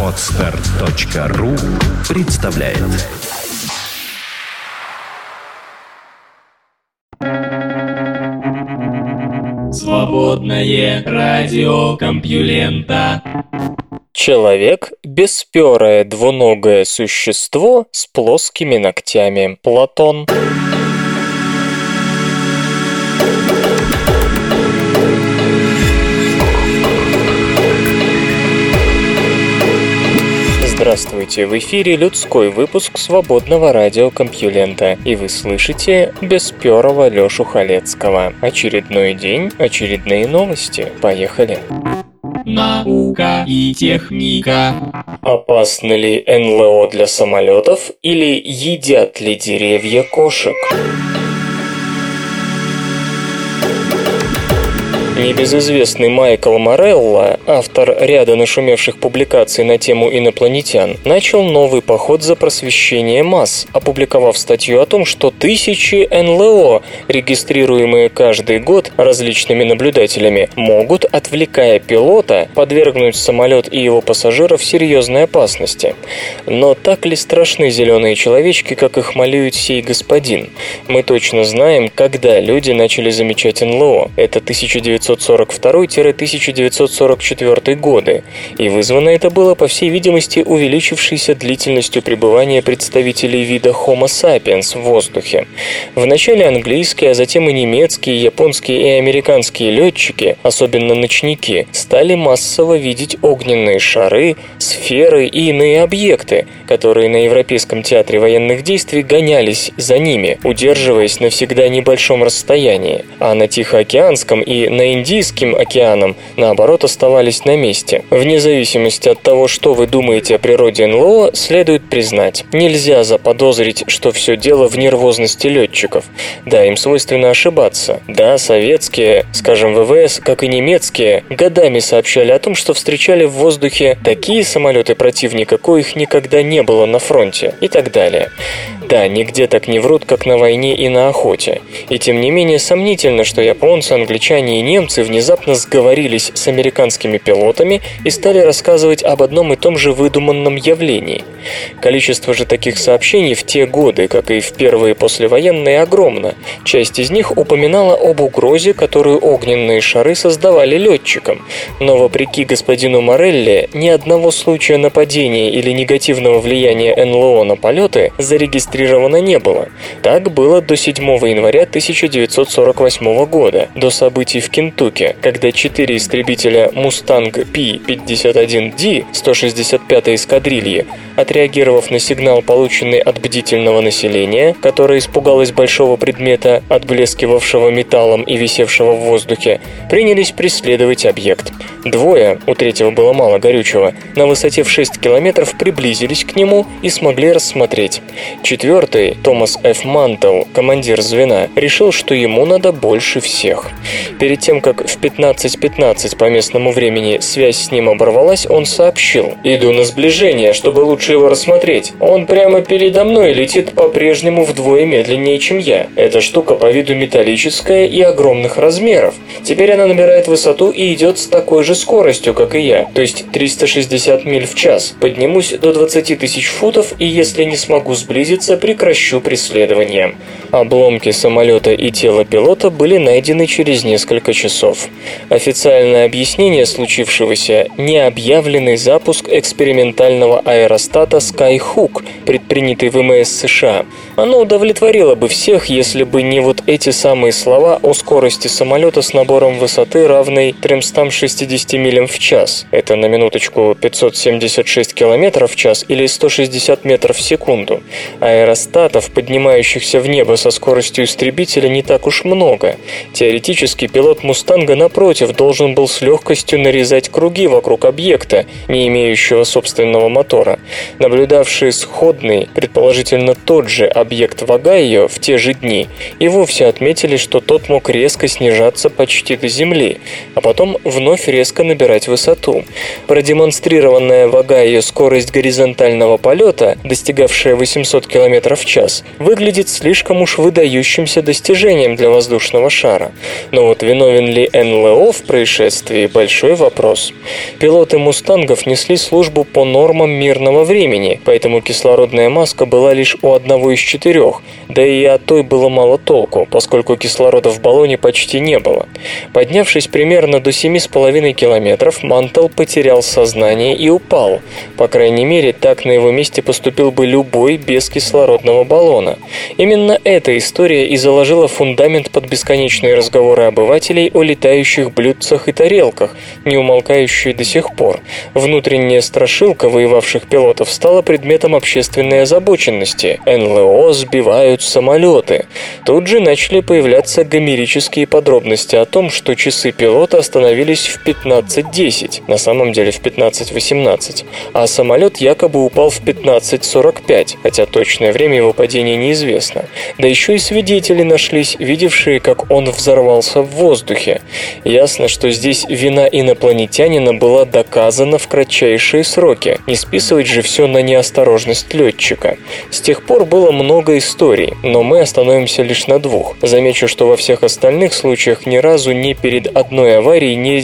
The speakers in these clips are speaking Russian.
Отстар.ру представляет Свободное радио Компьюлента Человек – бесперое двуногое существо с плоскими ногтями. Платон. Здравствуйте, в эфире людской выпуск свободного радиокомпьюлента, и вы слышите бесперого Лёшу Халецкого. Очередной день, очередные новости. Поехали. Наука и техника. Опасно ли НЛО для самолетов или едят ли деревья кошек? Небезызвестный Майкл Морелло, автор ряда нашумевших публикаций на тему инопланетян, начал новый поход за просвещение масс, опубликовав статью о том, что тысячи НЛО, регистрируемые каждый год различными наблюдателями, могут, отвлекая пилота, подвергнуть самолет и его пассажиров серьезной опасности. Но так ли страшны зеленые человечки, как их малюет сей господин? Мы точно знаем, когда люди начали замечать НЛО. Это 1900 1942-1944 годы, и вызвано это было, по всей видимости, увеличившейся длительностью пребывания представителей вида Homo sapiens в воздухе. Вначале английские, а затем и немецкие, японские и американские летчики, особенно ночники, стали массово видеть огненные шары, сферы и иные объекты, которые на Европейском театре военных действий гонялись за ними, удерживаясь на всегда небольшом расстоянии, а на Тихоокеанском и на Индийским океаном, наоборот, оставались на месте. Вне зависимости от того, что вы думаете о природе НЛО, следует признать, нельзя заподозрить, что все дело в нервозности летчиков. Да, им свойственно ошибаться. Да, советские, скажем, ВВС, как и немецкие, годами сообщали о том, что встречали в воздухе такие самолеты противника, коих никогда не было на фронте и так далее. Да, нигде так не врут, как на войне и на охоте. И тем не менее сомнительно, что японцы, англичане и немцы внезапно сговорились с американскими пилотами и стали рассказывать об одном и том же выдуманном явлении. Количество же таких сообщений в те годы, как и в первые послевоенные, огромно. Часть из них упоминала об угрозе, которую огненные шары создавали летчикам. Но вопреки господину Морелли, ни одного случая нападения или негативного влияния НЛО на полеты зарегистрировано не было. Так было до 7 января 1948 года, до событий в Кентукки, когда четыре истребителя Mustang P-51D 165-й эскадрильи, отреагировав на сигнал, полученный от бдительного населения, которое испугалось большого предмета, отблескивавшего металлом и висевшего в воздухе, принялись преследовать объект. Двое, у третьего было мало горючего, на высоте в 6 километров приблизились к нему и смогли рассмотреть. Четвертый, Томас Ф. Мантел, командир звена, решил, что ему надо больше всех. Перед тем, как в 15.15 .15 по местному времени связь с ним оборвалась, он сообщил «Иду на сближение, чтобы лучше его рассмотреть. Он прямо передо мной летит по-прежнему вдвое медленнее, чем я. Эта штука по виду металлическая и огромных размеров. Теперь она набирает высоту и идет с такой же скоростью, как и я, то есть 360 миль в час. Поднимусь до 20 тысяч футов и если не смогу сблизиться, прекращу преследование». Обломки самолета и тело пилота были найдены через несколько часов. Официальное объяснение случившегося – необъявленный запуск экспериментального аэростата Skyhook, предпринятый ВМС США. Оно удовлетворило бы всех, если бы не вот эти самые слова о скорости самолета с набором высоты, равной 360 милям в час. Это на минуточку 576 километров в час или 160 метров в секунду. Аэростатов, поднимающихся в небо со скоростью истребителя, не так уж много. Теоретически пилот «Мустанга» напротив должен был с легкостью нарезать круги вокруг объекта, не имеющего собственного мотора. Наблюдавшие сходный, предположительно тот же объект в Огайо в те же дни, и вовсе отметили, что тот мог резко снижаться почти до Земли, а потом вновь резко набирать высоту. Продемонстрированная в Огайо скорость горизонтального полета, достигавшая 800 км в час, выглядит слишком уж выдающимся достижением для воздушного шара. Но вот виновен ли НЛО в происшествии – большой вопрос. Пилоты «Мустангов» несли службу по нормам мирного времени, поэтому кислородная маска была лишь у одного из четырех, да и от той было мало толку, поскольку кислорода в баллоне почти не было. Поднявшись примерно до 7,5 километров, Мантел потерял сознание и упал. По крайней мере, так на его месте поступил бы любой без кислородного баллона. Именно эта история и заложила фундамент под бесконечные разговоры обывателей о летающих блюдцах и тарелках, не умолкающие до сих пор. Внутренняя страшилка воевавших пилотов стала предметом общественной озабоченности. НЛО сбивают самолеты. Тут же начали появляться гомерические подробности о том, что часы пилота остановились в 15.10, на самом деле в 15.18, а самолет якобы упал в 15.45, хотя точное время его падения неизвестно. Да еще и свидетели нашлись, видевшие, как он взорвался в воздухе. Ясно, что здесь вина инопланетянина была доказана в кратчайшие сроки. Не списывать же все на неосторожность летчика. С тех пор было много историй, но мы остановимся лишь на двух. Замечу, что во всех остальных случаях ни разу ни перед одной аварией не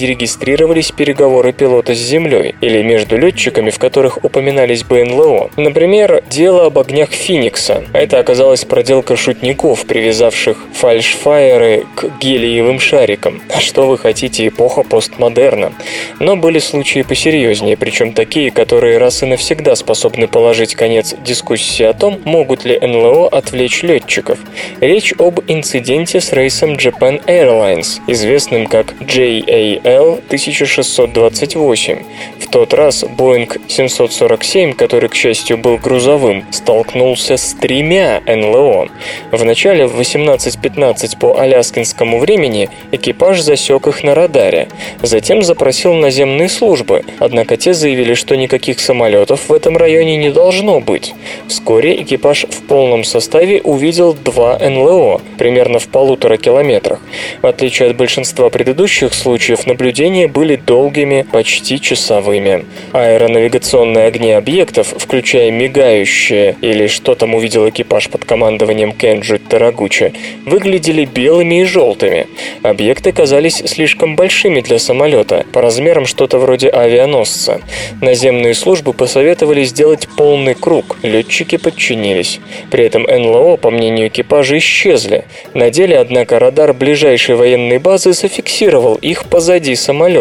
зарегистрировались переговоры пилота с Землей или между летчиками, в которых упоминались НЛО. Например, дело об огнях Феникса. Это оказалась проделка шутников, привязавших фальшфайеры к гелиевым шарикам. А что вы хотите, эпоха постмодерна. Но были случаи посерьезнее, причем такие, которые раз и навсегда способны положить конец дискуссии о том, могут ли НЛО отвлечь летчиков. Речь об инциденте с рейсом Japan Airlines, известным как JAL 1628. В тот раз Boeing 747, который, к счастью, был грузовым, столкнулся с тремя НЛО. Вначале в 18.15 по аляскинскому времени экипаж засек их на радаре. Затем запросил наземные службы, однако те заявили, что никаких самолетов в этом районе не должно быть. Вскоре экипаж в полном составе увидел два НЛО, примерно в полутора километрах. В отличие от большинства предыдущих случаев, наблюдения были долгими, почти часовыми. Аэронавигационные огни объектов, включая мигающие или что там увидел экипаж под командованием Кенджи Тарагучи, выглядели белыми и желтыми. Объекты казались слишком большими для самолета, по размерам что-то вроде авианосца. Наземные службы посоветовали сделать полный круг, летчики подчинились. При этом НЛО, по мнению экипажа, исчезли. На деле, однако, радар ближайшей военной базы зафиксировал их позади самолета.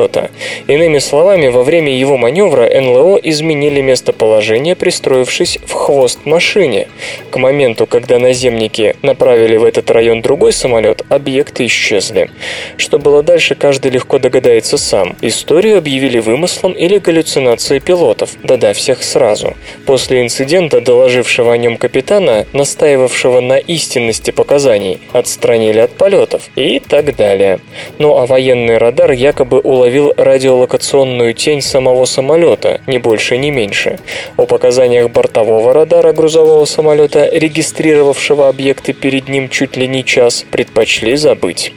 Иными словами, во время его маневра НЛО изменили местоположение, пристроившись в хвост машине. К моменту, когда наземники направили в этот район другой самолет, объекты исчезли. Что было дальше, каждый легко догадается сам. Историю объявили вымыслом или галлюцинацией пилотов. Да-да, всех сразу. После инцидента, доложившего о нем капитана, настаивавшего на истинности показаний, отстранили от полетов и так далее. Ну а военный радар якобы уловил радиолокационную тень самого самолета, ни больше, ни меньше. О показаниях бортового радара грузового самолета, регистрировавшего объекты перед ним чуть ли не час, предпочли забыть.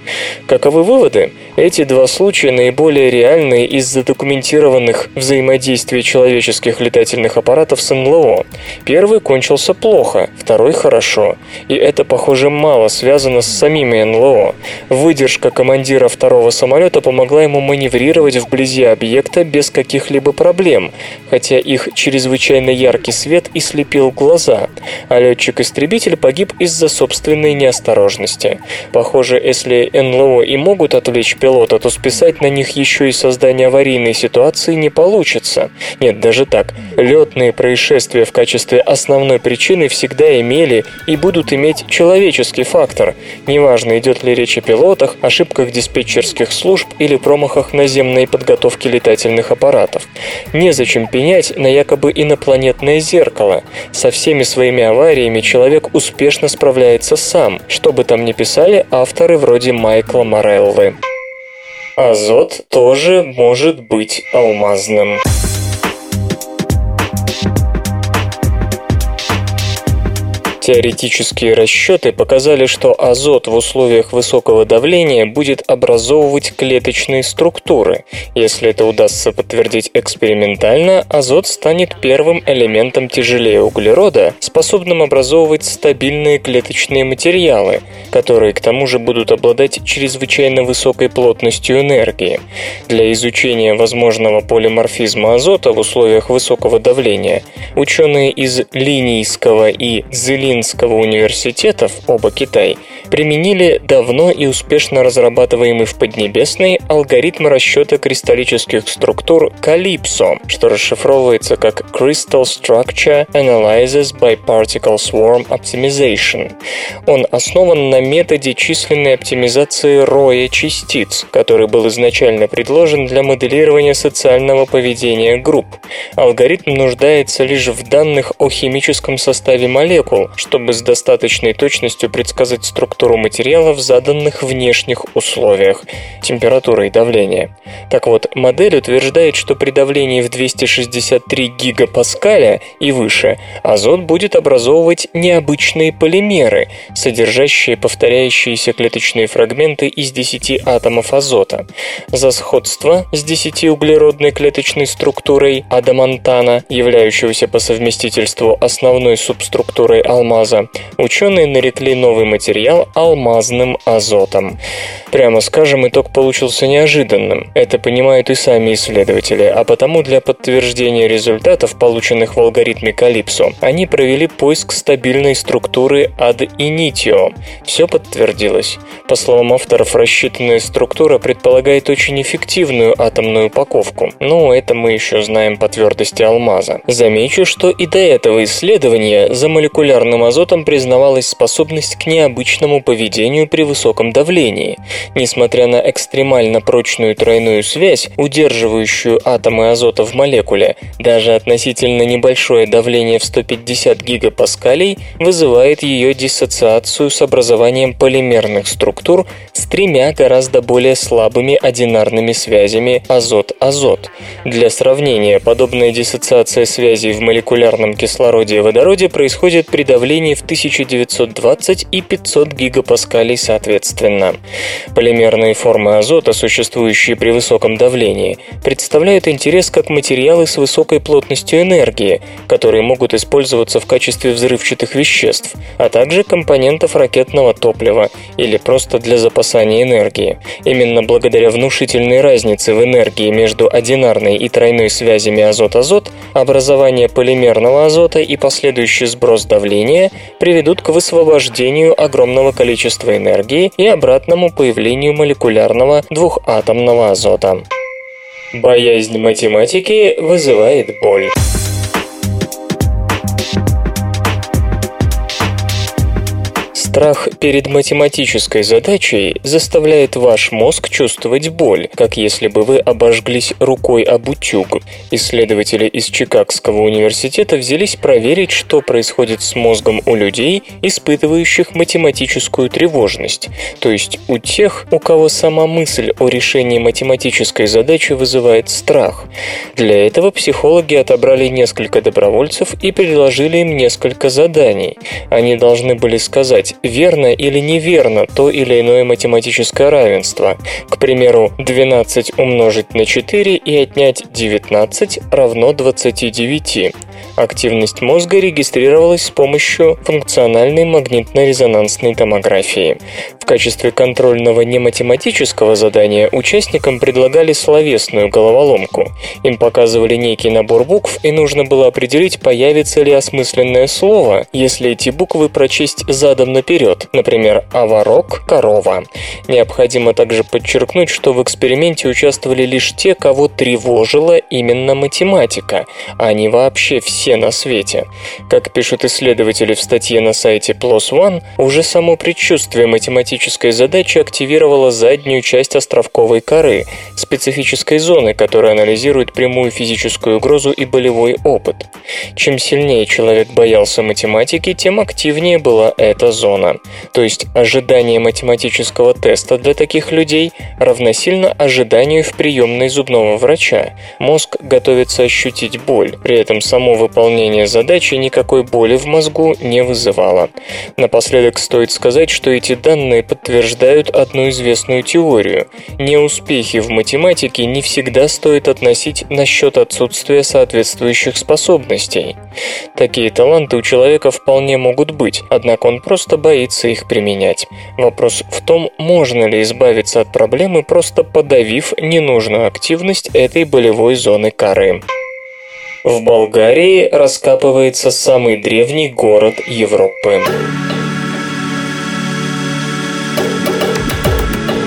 Каковы выводы? Эти два случая наиболее реальные из задокументированных взаимодействий человеческих летательных аппаратов с НЛО. Первый кончился плохо, второй хорошо. И это, похоже, мало связано с самими НЛО. Выдержка командира второго самолета помогла ему маневрировать вблизи объекта без каких-либо проблем, хотя их чрезвычайно яркий свет и слепил глаза, а летчик-истребитель погиб из-за собственной неосторожности. Похоже, если НЛО и могут отвлечь пилота, то списать на них еще и создание аварийной ситуации не получится. Нет, даже так. Летные происшествия в качестве основной причины всегда имели и будут иметь человеческий фактор. Неважно, идет ли речь о пилотах, ошибках диспетчерских служб или промахах наземной подготовки летательных аппаратов. Незачем пенять на якобы инопланетное зеркало. Со всеми своими авариями человек успешно справляется сам, что бы там ни писали авторы вроде Майкла Мореллы. Азот тоже может быть алмазным. Теоретические расчеты показали, что азот в условиях высокого давления будет образовывать клеточные структуры. Если это удастся подтвердить экспериментально, азот станет первым элементом тяжелее углерода, способным образовывать стабильные клеточные материалы, которые к тому же будут обладать чрезвычайно высокой плотностью энергии. Для изучения возможного полиморфизма азота в условиях высокого давления ученые из Линийского и Зелинского университетов, оба Китай, применили давно и успешно разрабатываемый в Поднебесной алгоритм расчета кристаллических структур Calypso, что расшифровывается как Crystal Structure Analysis by Particle Swarm Optimization. Он основан на методе численной оптимизации роя частиц, который был изначально предложен для моделирования социального поведения групп. Алгоритм нуждается лишь в данных о химическом составе молекул, чтобы с достаточной точностью предсказать структуру материала в заданных внешних условиях – температура и давление. Так вот, модель утверждает, что при давлении в 263 гигапаскаля и выше азот будет образовывать необычные полимеры, содержащие повторяющиеся клеточные фрагменты из 10 атомов азота. За сходство с 10-углеродной клеточной структурой адамантана, являющегося по совместительству основной субструктурой алмаза, ученые нарекли новый материал алмазным азотом. Прямо скажем, итог получился неожиданным. Это понимают и сами исследователи, а потому для подтверждения результатов, полученных в алгоритме Калипсо, они провели поиск стабильной структуры ad initio. Все подтвердилось. По словам авторов, рассчитанная структура предполагает очень эффективную атомную упаковку. Но это мы еще знаем по твердости алмаза. Замечу, что и до этого исследования за молекулярным азотом признавалась способность к необычному поведению при высоком давлении. Несмотря на экстремально прочную тройную связь, удерживающую атомы азота в молекуле, даже относительно небольшое давление в 150 гигапаскалей вызывает ее диссоциацию с образованием полимерных структур с тремя гораздо более слабыми одинарными связями азот-азот. Для сравнения, подобная диссоциация связей в молекулярном кислороде и водороде происходит при давлении в 1920 и 500 гигапаскалей гигапаскалей соответственно. Полимерные формы азота, существующие при высоком давлении, представляют интерес как материалы с высокой плотностью энергии, которые могут использоваться в качестве взрывчатых веществ, а также компонентов ракетного топлива или просто для запасания энергии. Именно благодаря внушительной разнице в энергии между одинарной и тройной связями азот-азот образование полимерного азота и последующий сброс давления приведут к высвобождению огромного количества энергии и обратному появлению молекулярного двухатомного азота. Боязнь математики вызывает боль. Страх перед математической задачей заставляет ваш мозг чувствовать боль, как если бы вы обожглись рукой об утюг. Исследователи из Чикагского университета взялись проверить, что происходит с мозгом у людей, испытывающих математическую тревожность, то есть у тех, у кого сама мысль о решении математической задачи вызывает страх. Для этого психологи отобрали несколько добровольцев и предложили им несколько заданий. Они должны были сказать, верно или неверно то или иное математическое равенство. К примеру, 12 умножить на 4 и отнять 19 равно 29. Активность мозга регистрировалась с помощью функциональной магнитно-резонансной томографии. В качестве контрольного нематематического задания участникам предлагали словесную головоломку. Им показывали некий набор букв, и нужно было определить, появится ли осмысленное слово, если эти буквы прочесть задом наперед, например, «аварок», «корова». Необходимо также подчеркнуть, что в эксперименте участвовали лишь те, кого тревожила именно математика, а не вообще все на свете. Как пишут исследователи в статье на сайте PLOS ONE, уже само предчувствие математической задачи активировало заднюю часть островковой коры, специфической зоны, которая анализирует прямую физическую угрозу и болевой опыт. Чем сильнее человек боялся математики, тем активнее была эта зона. Ватсона. То есть ожидание математического теста для таких людей равносильно ожиданию в приемной зубного врача. Мозг готовится ощутить боль, при этом само выполнение задачи никакой боли в мозгу не вызывало. Напоследок стоит сказать, что эти данные подтверждают одну известную теорию. Неуспехи в математике не всегда стоит относить на счет отсутствия соответствующих способностей. Такие таланты у человека вполне могут быть, однако он просто боится их применять. Вопрос в том, можно ли избавиться от проблемы, просто подавив ненужную активность этой болевой зоны коры. В Болгарии раскапывается самый древний город Европы.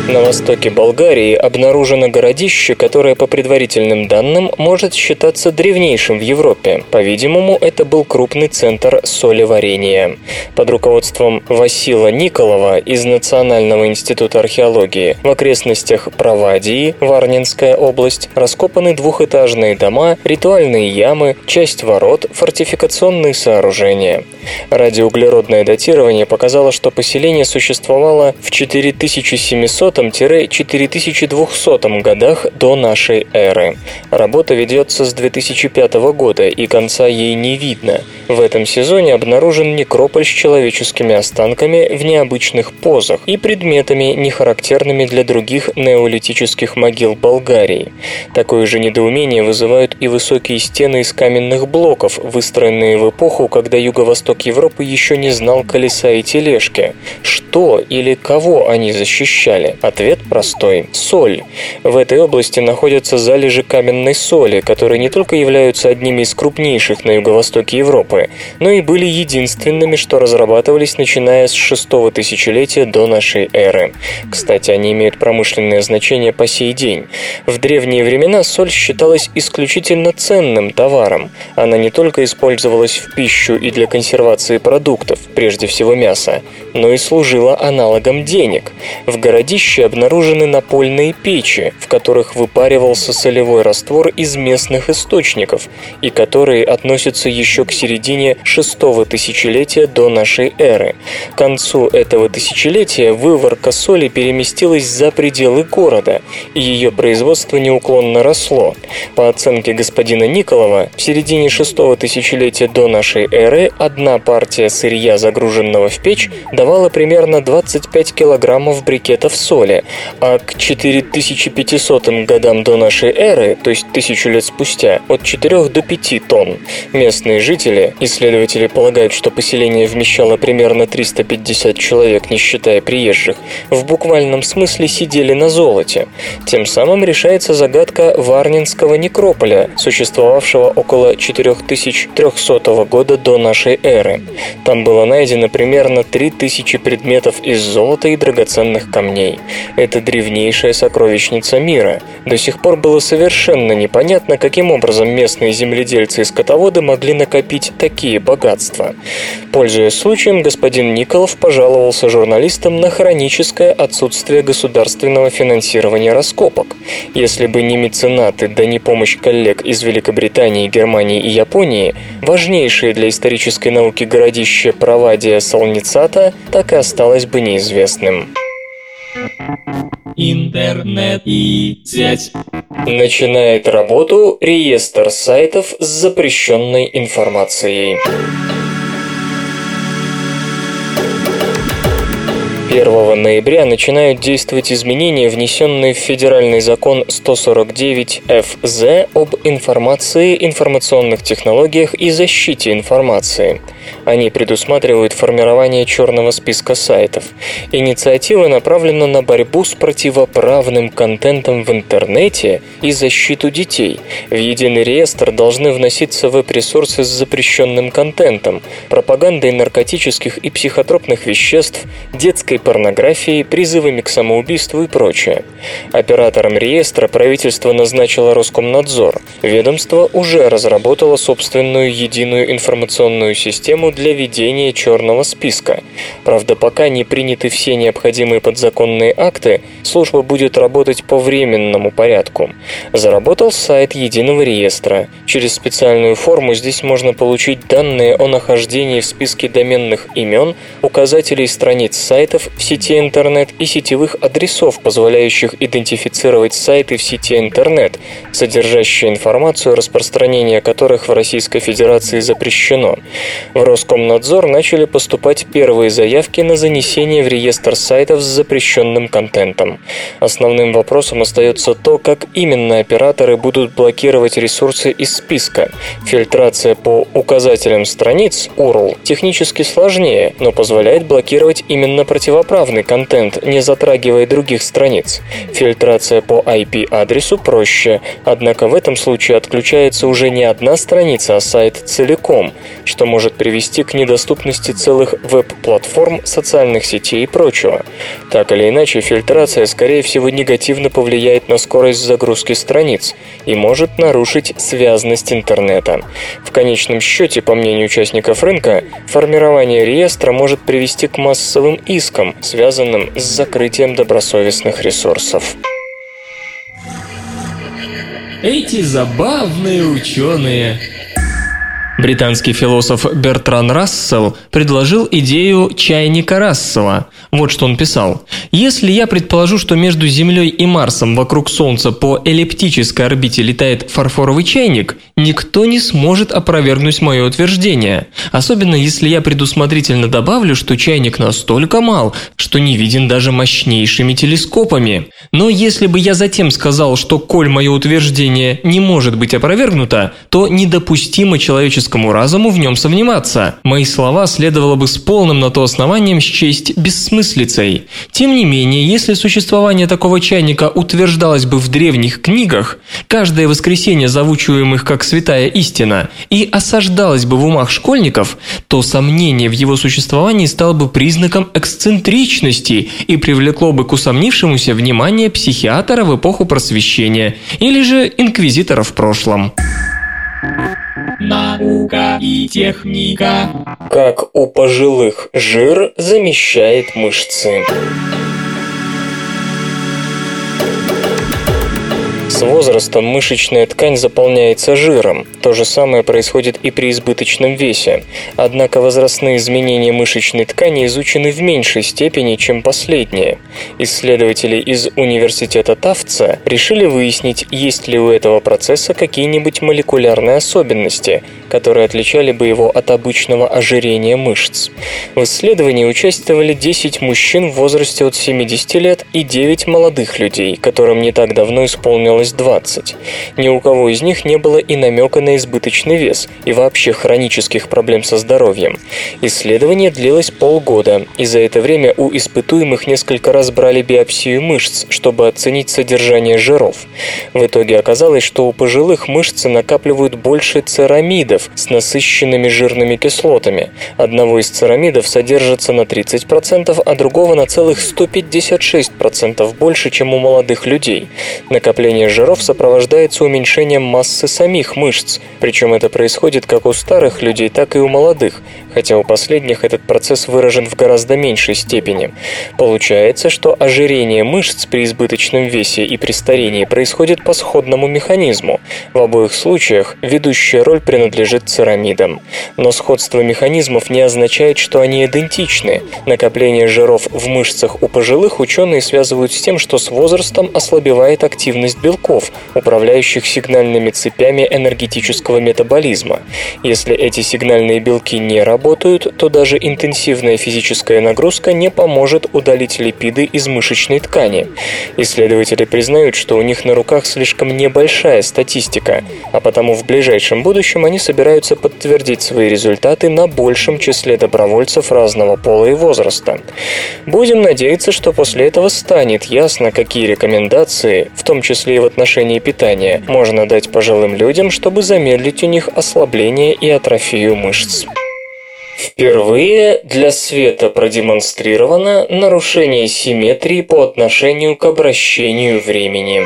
На востоке Болгарии обнаружено городище, которое по предварительным данным может считаться древнейшим в Европе. По-видимому, это был крупный центр солеварения. Под руководством Васила Николова из Национального института археологии в окрестностях Провадии, Варнинская область, раскопаны двухэтажные дома, ритуальные ямы, часть ворот, фортификационные сооружения. Радиоуглеродное датирование показало, что поселение существовало в 4700 400-4200 годах до нашей эры. Работа ведется с 2005 года, и конца ей не видно. В этом сезоне обнаружен некрополь с человеческими останками в необычных позах и предметами, не характерными для других неолитических могил Болгарии. Такое же недоумение вызывают и высокие стены из каменных блоков, выстроенные в эпоху, когда юго-восток Европы еще не знал колеса и тележки. Что или кого они защищали? Ответ простой – соль. В этой области находятся залежи каменной соли, которые не только являются одними из крупнейших на юго-востоке Европы, но и были единственными, что разрабатывались начиная с шестого тысячелетия до нашей эры. Кстати, они имеют промышленное значение по сей день. В древние времена соль считалась исключительно ценным товаром. Она не только использовалась в пищу и для консервации продуктов, прежде всего мяса, но и служила аналогом денег. В городище пищи обнаружены напольные печи, в которых выпаривался солевой раствор из местных источников и которые относятся еще к середине шестого тысячелетия до нашей эры. К концу этого тысячелетия выварка соли переместилась за пределы города, и ее производство неуклонно росло. По оценке господина Николова, в середине шестого тысячелетия до нашей эры одна партия сырья, загруженного в печь, давала примерно 25 килограммов брикетов соли, соли, а к 4500 годам до нашей эры, то есть тысячу лет спустя, от 4 до 5 тонн. Местные жители, исследователи полагают, что поселение вмещало примерно 350 человек, не считая приезжих, в буквальном смысле сидели на золоте. Тем самым решается загадка Варнинского некрополя, существовавшего около 4300 года до нашей эры. Там было найдено примерно 3000 предметов из золота и драгоценных камней. Это древнейшая сокровищница мира. До сих пор было совершенно непонятно, каким образом местные земледельцы и скотоводы могли накопить такие богатства. Пользуясь случаем, господин Николов пожаловался журналистам на хроническое отсутствие государственного финансирования раскопок. Если бы не меценаты, да не помощь коллег из Великобритании, Германии и Японии, важнейшее для исторической науки городище Провадия Солницата так и осталось бы неизвестным. Интернет и сеть. Начинает работу реестр сайтов с запрещенной информацией. 1 ноября начинают действовать изменения, внесенные в Федеральный закон 149 ФЗ об информации, информационных технологиях и защите информации. Они предусматривают формирование черного списка сайтов. Инициатива направлена на борьбу с противоправным контентом в интернете и защиту детей. В единый реестр должны вноситься веб-ресурсы с запрещенным контентом, пропагандой наркотических и психотропных веществ, детской порнографией, призывами к самоубийству и прочее. Оператором реестра правительство назначило Роскомнадзор. Ведомство уже разработало собственную единую информационную систему для ведения черного списка. Правда, пока не приняты все необходимые подзаконные акты, служба будет работать по временному порядку. Заработал сайт единого реестра. Через специальную форму здесь можно получить данные о нахождении в списке доменных имен, указателей страниц сайтов в сети интернет и сетевых адресов, позволяющих идентифицировать сайты в сети интернет, содержащие информацию, распространение которых в Российской Федерации запрещено. В Роскомнадзор начали поступать первые заявки на занесение в реестр сайтов с запрещенным контентом. Основным вопросом остается то, как именно операторы будут блокировать ресурсы из списка. Фильтрация по указателям страниц URL технически сложнее, но позволяет блокировать именно противоправный контент, не затрагивая других страниц. Фильтрация по IP-адресу проще, однако в этом случае отключается уже не одна страница, а сайт целиком, что может привести к недоступности целых веб-платформ, социальных сетей и прочего. Так или иначе, фильтрация, скорее всего, негативно повлияет на скорость загрузки страниц и может нарушить связность интернета. В конечном счете, по мнению участников рынка, формирование реестра может привести к массовым искам, связанным с закрытием добросовестных ресурсов. Эти забавные ученые Британский философ Бертран Рассел предложил идею чайника Рассела. Вот что он писал. «Если я предположу, что между Землей и Марсом вокруг Солнца по эллиптической орбите летает фарфоровый чайник, никто не сможет опровергнуть мое утверждение. Особенно если я предусмотрительно добавлю, что чайник настолько мал, что не виден даже мощнейшими телескопами. Но если бы я затем сказал, что коль мое утверждение не может быть опровергнуто, то недопустимо человеческому человеческому разуму в нем сомневаться. Мои слова следовало бы с полным на то основанием счесть бессмыслицей. Тем не менее, если существование такого чайника утверждалось бы в древних книгах, каждое воскресенье завучиваемых как святая истина, и осаждалось бы в умах школьников, то сомнение в его существовании стало бы признаком эксцентричности и привлекло бы к усомнившемуся внимание психиатра в эпоху просвещения или же инквизитора в прошлом. Наука и техника. Как у пожилых жир замещает мышцы. С возрастом мышечная ткань заполняется жиром. То же самое происходит и при избыточном весе. Однако возрастные изменения мышечной ткани изучены в меньшей степени, чем последние. Исследователи из Университета Тавца решили выяснить, есть ли у этого процесса какие-нибудь молекулярные особенности, которые отличали бы его от обычного ожирения мышц. В исследовании участвовали 10 мужчин в возрасте от 70 лет и 9 молодых людей, которым не так давно исполнилось исполнилось 20. Ни у кого из них не было и намека на избыточный вес и вообще хронических проблем со здоровьем. Исследование длилось полгода, и за это время у испытуемых несколько раз брали биопсию мышц, чтобы оценить содержание жиров. В итоге оказалось, что у пожилых мышцы накапливают больше церамидов с насыщенными жирными кислотами. Одного из церамидов содержится на 30%, а другого на целых 156% больше, чем у молодых людей. Накопление жиров сопровождается уменьшением массы самих мышц, причем это происходит как у старых людей, так и у молодых, хотя у последних этот процесс выражен в гораздо меньшей степени. Получается, что ожирение мышц при избыточном весе и при старении происходит по сходному механизму. В обоих случаях ведущая роль принадлежит церамидам. Но сходство механизмов не означает, что они идентичны. Накопление жиров в мышцах у пожилых ученые связывают с тем, что с возрастом ослабевает активность белков, белков, управляющих сигнальными цепями энергетического метаболизма. Если эти сигнальные белки не работают, то даже интенсивная физическая нагрузка не поможет удалить липиды из мышечной ткани. Исследователи признают, что у них на руках слишком небольшая статистика, а потому в ближайшем будущем они собираются подтвердить свои результаты на большем числе добровольцев разного пола и возраста. Будем надеяться, что после этого станет ясно, какие рекомендации, в том числе и в отношении питания можно дать пожилым людям, чтобы замедлить у них ослабление и атрофию мышц. Впервые для света продемонстрировано нарушение симметрии по отношению к обращению времени.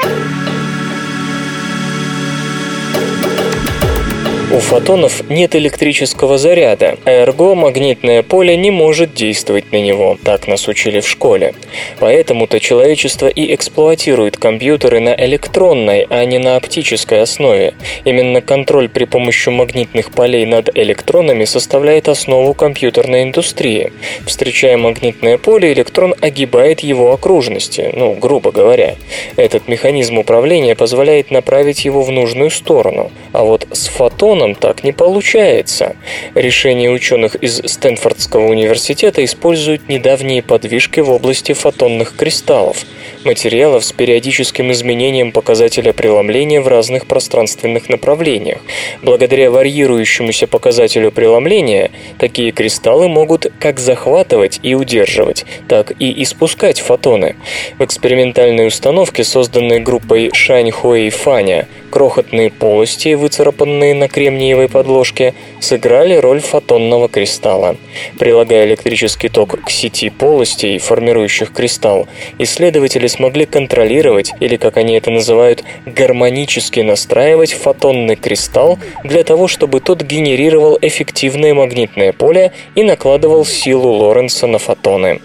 У фотонов нет электрического заряда, а эрго магнитное поле не может действовать на него, так нас учили в школе. Поэтому-то человечество и эксплуатирует компьютеры на электронной, а не на оптической основе. Именно контроль при помощи магнитных полей над электронами составляет основу компьютерной индустрии. Встречая магнитное поле, электрон огибает его окружности, ну, грубо говоря. Этот механизм управления позволяет направить его в нужную сторону. А вот с фотоном фотоном так не получается. Решения ученых из Стэнфордского университета используют недавние подвижки в области фотонных кристаллов, материалов с периодическим изменением показателя преломления в разных пространственных направлениях. Благодаря варьирующемуся показателю преломления, такие кристаллы могут как захватывать и удерживать, так и испускать фотоны. В экспериментальной установке, созданной группой Шаньхуэй и Фаня, крохотные полости, выцарапанные на кремниевой подложке, сыграли роль фотонного кристалла. Прилагая электрический ток к сети полостей, формирующих кристалл, исследователи смогли контролировать, или как они это называют, гармонически настраивать фотонный кристалл для того, чтобы тот генерировал эффективное магнитное поле и накладывал силу Лоренца на фотоны.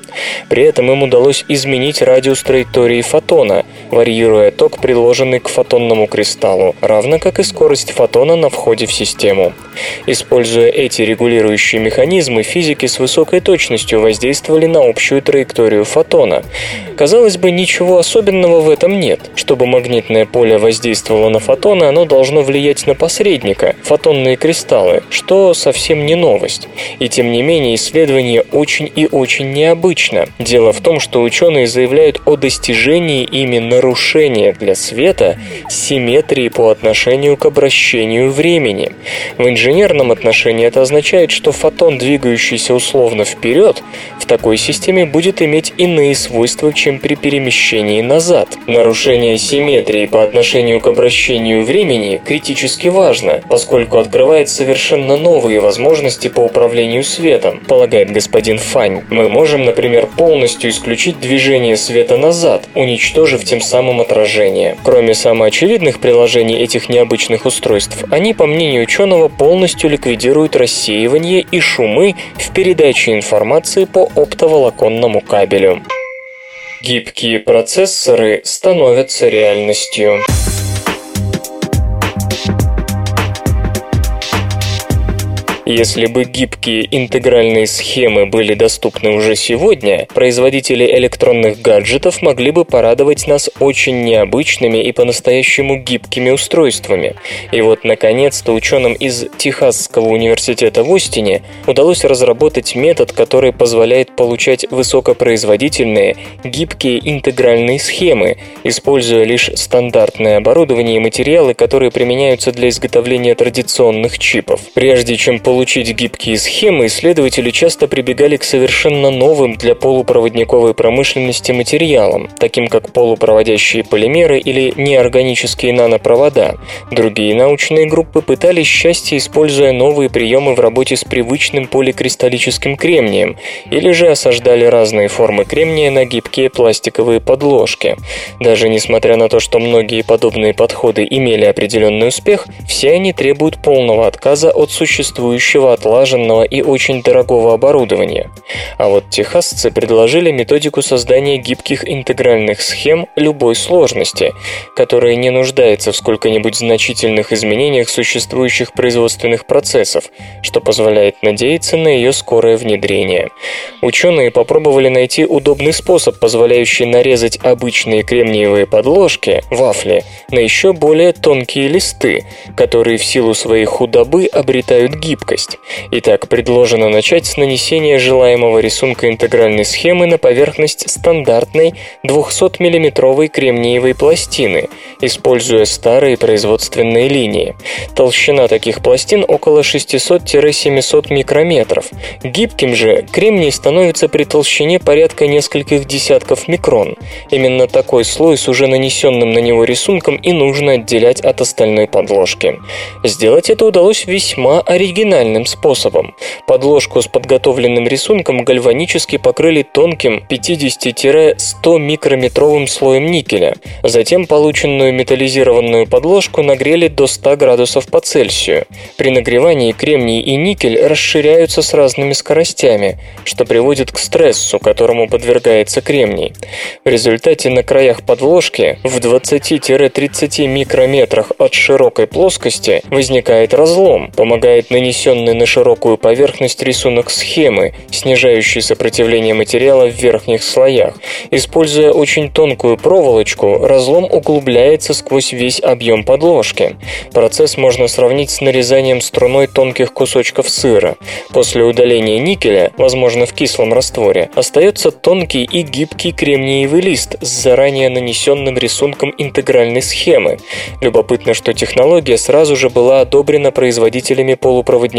При этом им удалось изменить радиус траектории фотона, варьируя ток, приложенный к фотонному кристаллу сигналу, равно как и скорость фотона на входе в систему. Используя эти регулирующие механизмы, физики с высокой точностью воздействовали на общую траекторию фотона. Казалось бы, ничего особенного в этом нет. Чтобы магнитное поле воздействовало на фотоны, оно должно влиять на посредника, фотонные кристаллы, что совсем не новость. И тем не менее, исследование очень и очень необычно. Дело в том, что ученые заявляют о достижении ими нарушения для света симметрии энергии по отношению к обращению времени. В инженерном отношении это означает, что фотон, двигающийся условно вперед, в такой системе будет иметь иные свойства, чем при перемещении назад. Нарушение симметрии по отношению к обращению времени критически важно, поскольку открывает совершенно новые возможности по управлению светом, полагает господин Фань. Мы можем, например, полностью исключить движение света назад, уничтожив тем самым отражение. Кроме самоочевидных приложений, приложений этих необычных устройств, они, по мнению ученого, полностью ликвидируют рассеивание и шумы в передаче информации по оптоволоконному кабелю. Гибкие процессоры становятся реальностью. Если бы гибкие интегральные схемы были доступны уже сегодня, производители электронных гаджетов могли бы порадовать нас очень необычными и по-настоящему гибкими устройствами. И вот, наконец-то, ученым из Техасского университета в Остине удалось разработать метод, который позволяет получать высокопроизводительные, гибкие интегральные схемы, используя лишь стандартное оборудование и материалы, которые применяются для изготовления традиционных чипов. Прежде чем получить получить гибкие схемы, исследователи часто прибегали к совершенно новым для полупроводниковой промышленности материалам, таким как полупроводящие полимеры или неорганические нанопровода. Другие научные группы пытались счастье, используя новые приемы в работе с привычным поликристаллическим кремнием, или же осаждали разные формы кремния на гибкие пластиковые подложки. Даже несмотря на то, что многие подобные подходы имели определенный успех, все они требуют полного отказа от существующих существующего отлаженного и очень дорогого оборудования. А вот техасцы предложили методику создания гибких интегральных схем любой сложности, которая не нуждается в сколько-нибудь значительных изменениях существующих производственных процессов, что позволяет надеяться на ее скорое внедрение. Ученые попробовали найти удобный способ, позволяющий нарезать обычные кремниевые подложки, вафли, на еще более тонкие листы, которые в силу своей худобы обретают гибкость гибкость. Итак, предложено начать с нанесения желаемого рисунка интегральной схемы на поверхность стандартной 200 миллиметровой кремниевой пластины, используя старые производственные линии. Толщина таких пластин около 600-700 микрометров. Гибким же кремний становится при толщине порядка нескольких десятков микрон. Именно такой слой с уже нанесенным на него рисунком и нужно отделять от остальной подложки. Сделать это удалось весьма оригинально оригинальным способом. Подложку с подготовленным рисунком гальванически покрыли тонким 50-100 микрометровым слоем никеля. Затем полученную металлизированную подложку нагрели до 100 градусов по Цельсию. При нагревании кремний и никель расширяются с разными скоростями, что приводит к стрессу, которому подвергается кремний. В результате на краях подложки в 20-30 микрометрах от широкой плоскости возникает разлом, помогает нанесенный на широкую поверхность рисунок схемы, снижающий сопротивление материала в верхних слоях. Используя очень тонкую проволочку, разлом углубляется сквозь весь объем подложки. Процесс можно сравнить с нарезанием струной тонких кусочков сыра. После удаления никеля, возможно в кислом растворе, остается тонкий и гибкий кремниевый лист с заранее нанесенным рисунком интегральной схемы. Любопытно, что технология сразу же была одобрена производителями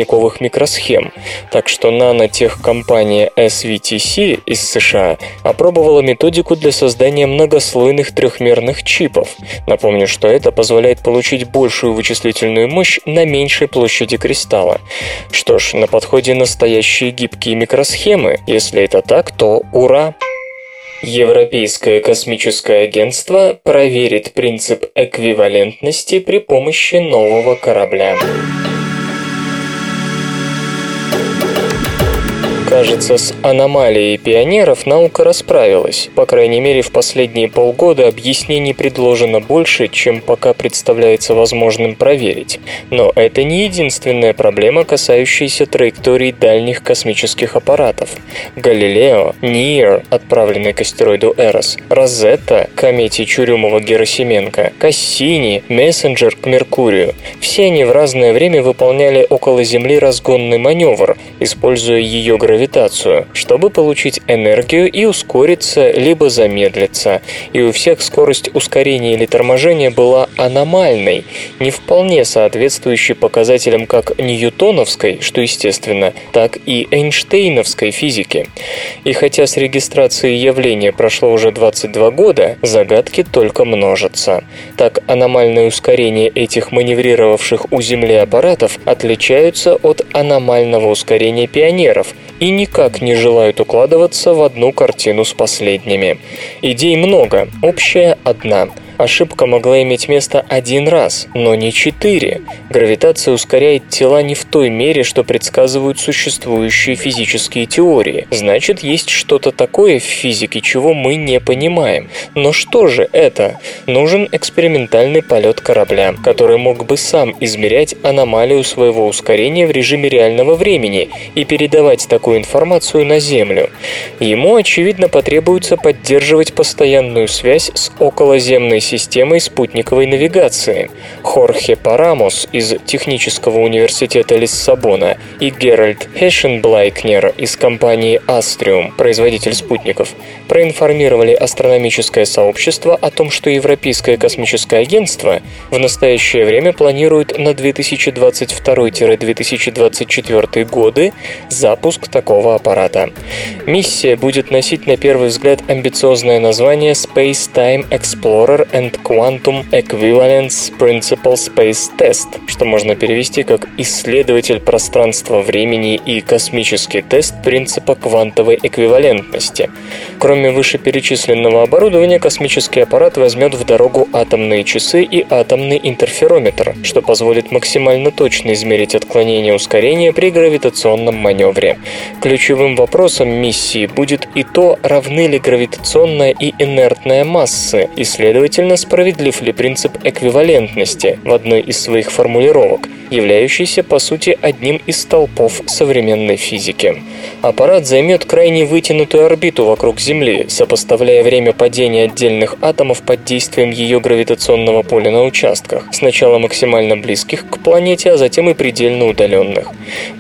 полупроводниковых микросхем, так что нанотехкомпания SVTC из США опробовала методику для создания многослойных трехмерных чипов. Напомню, что это позволяет получить большую вычислительную мощь на меньшей площади кристалла. Что ж, на подходе настоящие гибкие микросхемы. Если это так, то ура! Европейское космическое агентство проверит принцип эквивалентности при помощи нового корабля. Кажется, с аномалией пионеров наука расправилась. По крайней мере, в последние полгода объяснений предложено больше, чем пока представляется возможным проверить. Но это не единственная проблема, касающаяся траекторий дальних космических аппаратов. Галилео, Ниер, отправленный к астероиду Эрос, Розетта, комете Чурюмова-Герасименко, Кассини, Мессенджер к Меркурию. Все они в разное время выполняли около Земли разгонный маневр, используя ее гравитацию гравитацию, чтобы получить энергию и ускориться либо замедлиться. И у всех скорость ускорения или торможения была аномальной, не вполне соответствующей показателям как ньютоновской, что естественно, так и эйнштейновской физики. И хотя с регистрацией явления прошло уже 22 года, загадки только множатся. Так аномальное ускорение этих маневрировавших у Земли аппаратов отличаются от аномального ускорения пионеров и никак не желают укладываться в одну картину с последними. Идей много, общая одна – Ошибка могла иметь место один раз, но не четыре. Гравитация ускоряет тела не в той мере, что предсказывают существующие физические теории. Значит, есть что-то такое в физике, чего мы не понимаем. Но что же это? Нужен экспериментальный полет корабля, который мог бы сам измерять аномалию своего ускорения в режиме реального времени и передавать такую информацию на Землю. Ему, очевидно, потребуется поддерживать постоянную связь с околоземной системой спутниковой навигации. Хорхе Парамос из Технического университета Лиссабона и Геральд Хешенблайкнер из компании Astrium, производитель спутников, проинформировали астрономическое сообщество о том, что Европейское космическое агентство в настоящее время планирует на 2022-2024 годы запуск такого аппарата. Миссия будет носить на первый взгляд амбициозное название Space Time Explorer and Quantum Equivalence Principle Space Test, что можно перевести как «исследователь пространства времени и космический тест принципа квантовой эквивалентности». Кроме вышеперечисленного оборудования, космический аппарат возьмет в дорогу атомные часы и атомный интерферометр, что позволит максимально точно измерить отклонение ускорения при гравитационном маневре. Ключевым вопросом миссии будет и то, равны ли гравитационная и инертная массы, и, следовательно, Следовательно, справедлив ли принцип эквивалентности в одной из своих формулировок, являющийся по сути одним из столпов современной физики. Аппарат займет крайне вытянутую орбиту вокруг Земли, сопоставляя время падения отдельных атомов под действием ее гравитационного поля на участках, сначала максимально близких к планете, а затем и предельно удаленных.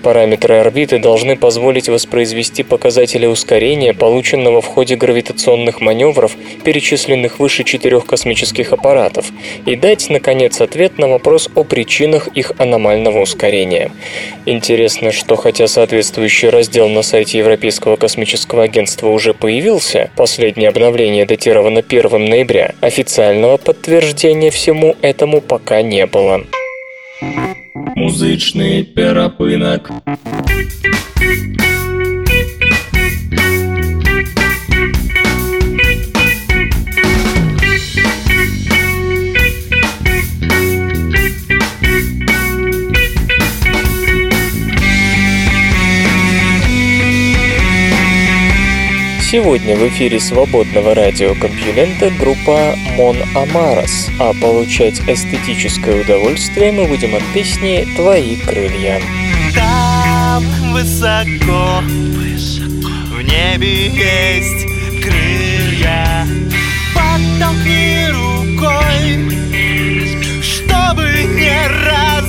Параметры орбиты должны позволить воспроизвести показатели ускорения, полученного в ходе гравитационных маневров, перечисленных выше четырех космических аппаратов и дать, наконец, ответ на вопрос о причинах их аномального ускорения. Интересно, что хотя соответствующий раздел на сайте Европейского космического агентства уже появился, последнее обновление датировано 1 ноября, официального подтверждения всему этому пока не было. Музычны перапынак. Сегодня в эфире свободного радиокомпьюлента группа Mon Amaras, а получать эстетическое удовольствие мы будем от песни «Твои крылья». Там высоко, высоко в небе есть крылья. Подтолкни рукой, чтобы не разбиться.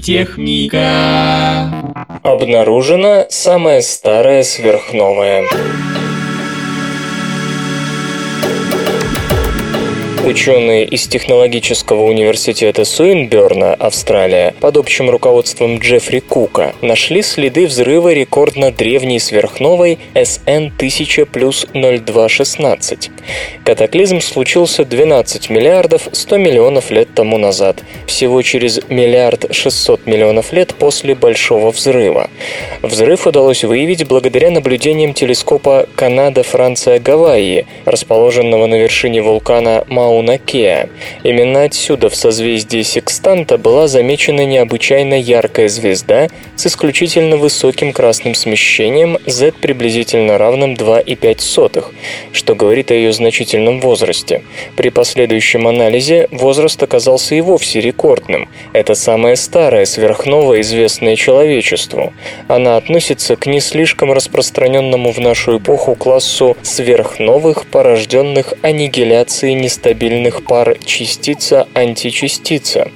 Наука и техника. Обнаружена самая старая сверхновая. Ученые из Технологического университета Суинберна, Австралия, под общим руководством Джеффри Кука, нашли следы взрыва рекордно древней сверхновой SN 1000 плюс 0216. Катаклизм случился 12 миллиардов 100 миллионов лет тому назад, всего через миллиард 600 миллионов лет после Большого взрыва. Взрыв удалось выявить благодаря наблюдениям телескопа Канада-Франция-Гавайи, расположенного на вершине вулкана Мауна-Кеа. Именно отсюда в созвездии Секстанта была замечена необычайно яркая звезда с исключительно высоким красным смещением Z приблизительно равным 2,5, что говорит о ее значительном возрасте. При последующем анализе возраст оказался и вовсе рекордным. Это самая старая сверхновая, известная человечеству. Она относится к не слишком распространенному в нашу эпоху классу сверхновых, порожденных аннигиляцией нестабильных пар частица-античастица.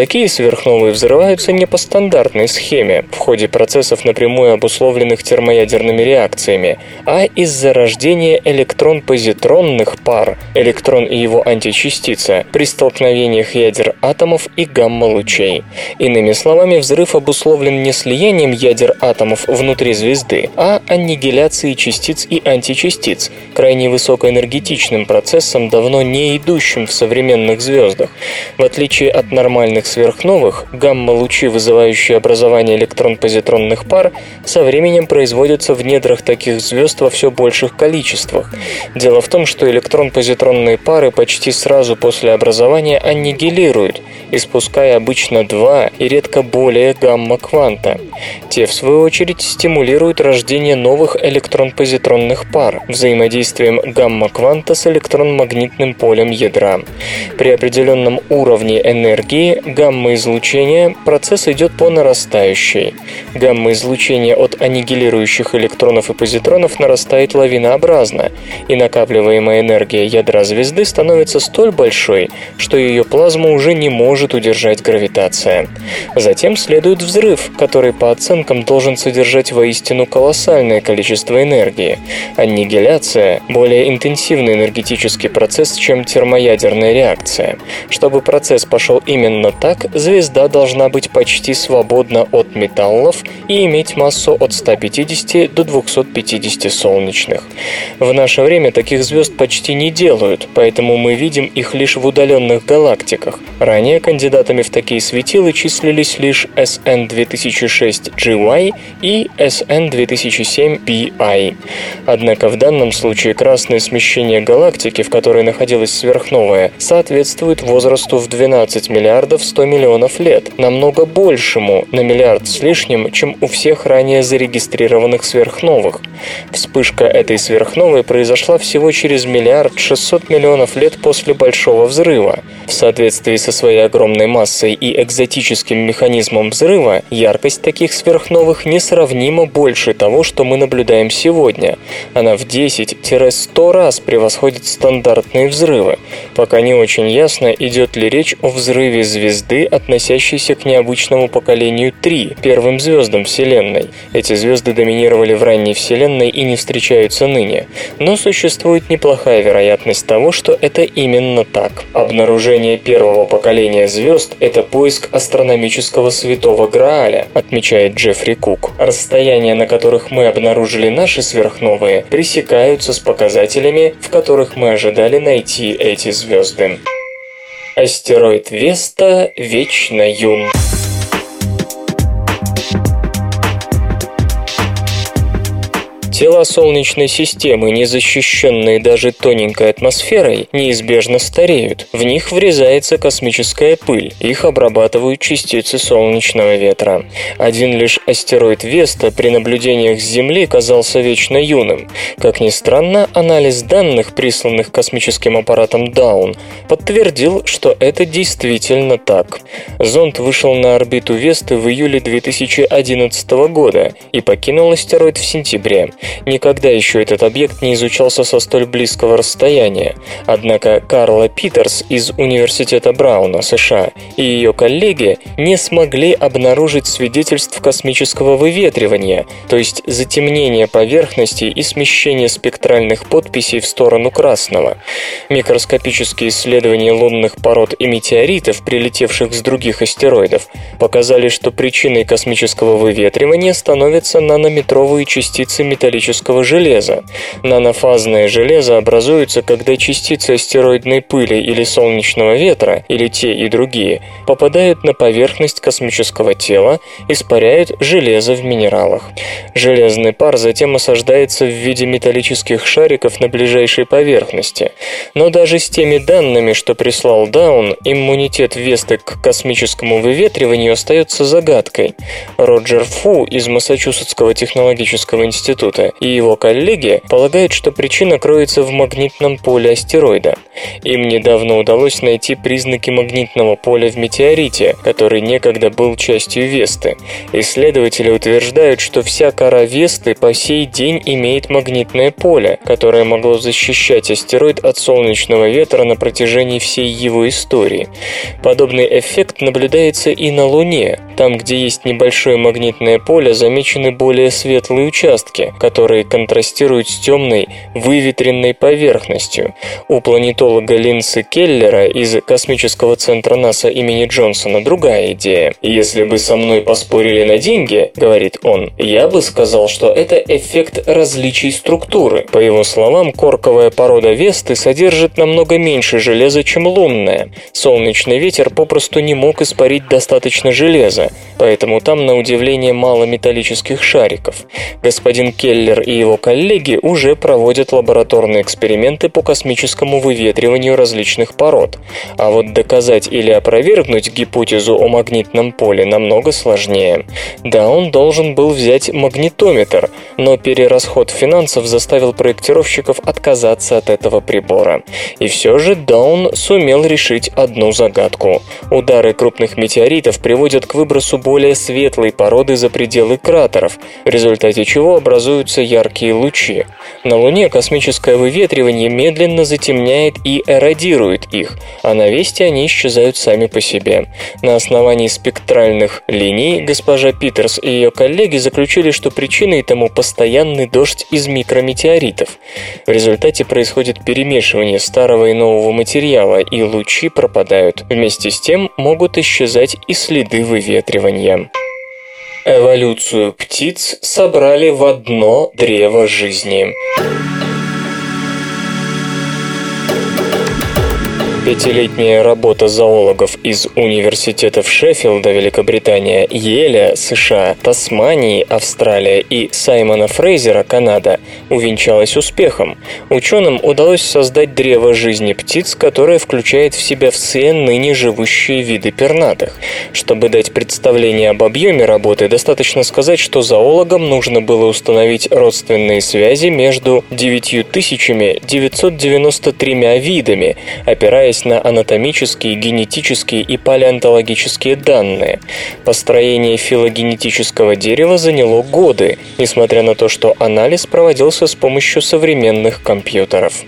Такие сверхновые взрываются не по стандартной схеме, в ходе процессов напрямую обусловленных термоядерными реакциями, а из-за рождения электрон-позитронных пар, электрон и его античастица, при столкновениях ядер атомов и гамма-лучей. Иными словами, взрыв обусловлен не слиянием ядер атомов внутри звезды, а аннигиляцией частиц и античастиц, крайне высокоэнергетичным процессом, давно не идущим в современных звездах. В отличие от нормальных сверхновых, гамма-лучи, вызывающие образование электрон-позитронных пар, со временем производятся в недрах таких звезд во все больших количествах. Дело в том, что электрон-позитронные пары почти сразу после образования аннигилируют, испуская обычно два и редко более гамма-кванта. Те, в свою очередь, стимулируют рождение новых электрон-позитронных пар взаимодействием гамма-кванта с электромагнитным полем ядра. При определенном уровне энергии гамма-излучения процесс идет по нарастающей. Гамма-излучение от аннигилирующих электронов и позитронов нарастает лавинообразно, и накапливаемая энергия ядра звезды становится столь большой, что ее плазму уже не может удержать гравитация. Затем следует взрыв, который по оценкам должен содержать воистину колоссальное количество энергии. Аннигиляция – более интенсивный энергетический процесс, чем термоядерная реакция. Чтобы процесс пошел именно так, звезда должна быть почти свободна от металлов и иметь массу от 150 до 250 солнечных. В наше время таких звезд почти не делают, поэтому мы видим их лишь в удаленных галактиках. Ранее кандидатами в такие светила числились лишь SN 2006 GY и SN 2007 BI. Однако в данном случае красное смещение галактики, в которой находилась сверхновая, соответствует возрасту в 12 миллиардов 100 миллионов лет, намного большему на миллиард с лишним, чем у всех ранее зарегистрированных сверхновых. Вспышка этой сверхновой произошла всего через миллиард 600 миллионов лет после Большого взрыва. В соответствии со своей огромной массой и экзотическим механизмом взрыва, яркость таких сверхновых несравнимо больше того, что мы наблюдаем сегодня. Она в 10-100 раз превосходит стандартные взрывы. Пока не очень ясно, идет ли речь о взрыве звезды, относящейся к необычному поколению 3, первым звездам Вселенной. Эти звезды доминировали в ранней Вселенной и не встречаются ныне. Но существует неплохая вероятность того, что это именно так. Обнаружение первого поколения звезд – это поиск астрономического святого Грааля, отмечает Джеффри Кук. Расстояния, на которых мы обнаружили наши сверхновые, пресекаются с показателями, в которых мы ожидали найти эти звезды. Астероид Веста вечно юн. Тела Солнечной системы, не защищенные даже тоненькой атмосферой, неизбежно стареют. В них врезается космическая пыль. Их обрабатывают частицы солнечного ветра. Один лишь астероид Веста при наблюдениях с Земли казался вечно юным. Как ни странно, анализ данных, присланных космическим аппаратом Даун, подтвердил, что это действительно так. Зонд вышел на орбиту Весты в июле 2011 года и покинул астероид в сентябре. Никогда еще этот объект не изучался со столь близкого расстояния. Однако Карла Питерс из Университета Брауна, США, и ее коллеги не смогли обнаружить свидетельств космического выветривания, то есть затемнения поверхности и смещения спектральных подписей в сторону красного. Микроскопические исследования лунных пород и метеоритов, прилетевших с других астероидов, показали, что причиной космического выветривания становятся нанометровые частицы металлического металлического железа. Нанофазное железо образуется, когда частицы астероидной пыли или солнечного ветра, или те и другие, попадают на поверхность космического тела, испаряют железо в минералах. Железный пар затем осаждается в виде металлических шариков на ближайшей поверхности. Но даже с теми данными, что прислал Даун, иммунитет Весты к космическому выветриванию остается загадкой. Роджер Фу из Массачусетского технологического института И его коллеги полагают, что причина кроется в магнитном поле астероида. Им недавно удалось найти признаки магнитного поля в метеорите, который некогда был частью Весты. Исследователи утверждают, что вся кора Весты по сей день имеет магнитное поле, которое могло защищать астероид от солнечного ветра на протяжении всей его истории. Подобный эффект наблюдается и на Луне. Там, где есть небольшое магнитное поле, замечены более светлые участки, которые контрастируют с темной, выветренной поверхностью. У планетолога Линса Келлера из космического центра НАСА имени Джонсона другая идея. «Если бы со мной поспорили на деньги, — говорит он, — я бы сказал, что это эффект различий структуры. По его словам, корковая порода Весты содержит намного меньше железа, чем лунная. Солнечный ветер попросту не мог испарить достаточно железа, поэтому там, на удивление, мало металлических шариков. Господин Келлер и его коллеги уже проводят лабораторные эксперименты по космическому выветриванию различных пород. А вот доказать или опровергнуть гипотезу о магнитном поле намного сложнее. Да, он должен был взять магнитометр, но перерасход финансов заставил проектировщиков отказаться от этого прибора. И все же Даун сумел решить одну загадку. Удары крупных метеоритов приводят к выбросу более светлой породы за пределы кратеров, в результате чего образуются яркие лучи. На Луне космическое выветривание медленно затемняет и эродирует их, а на Весте они исчезают сами по себе. На основании спектральных линий госпожа Питерс и ее коллеги заключили, что причиной тому постоянный дождь из микрометеоритов. В результате происходит перемешивание старого и нового материала, и лучи пропадают. Вместе с тем могут исчезать и следы выветривания. Эволюцию птиц собрали в одно древо жизни. Пятилетняя работа зоологов из университетов Шеффилда, Великобритания, Еля, США, Тасмании, Австралия и Саймона Фрейзера, Канада, увенчалась успехом. Ученым удалось создать древо жизни птиц, которое включает в себя все ныне живущие виды пернатых. Чтобы дать представление об объеме работы, достаточно сказать, что зоологам нужно было установить родственные связи между 9993 видами, опираясь на анатомические, генетические и палеонтологические данные. Построение филогенетического дерева заняло годы, несмотря на то, что анализ проводился с помощью современных компьютеров.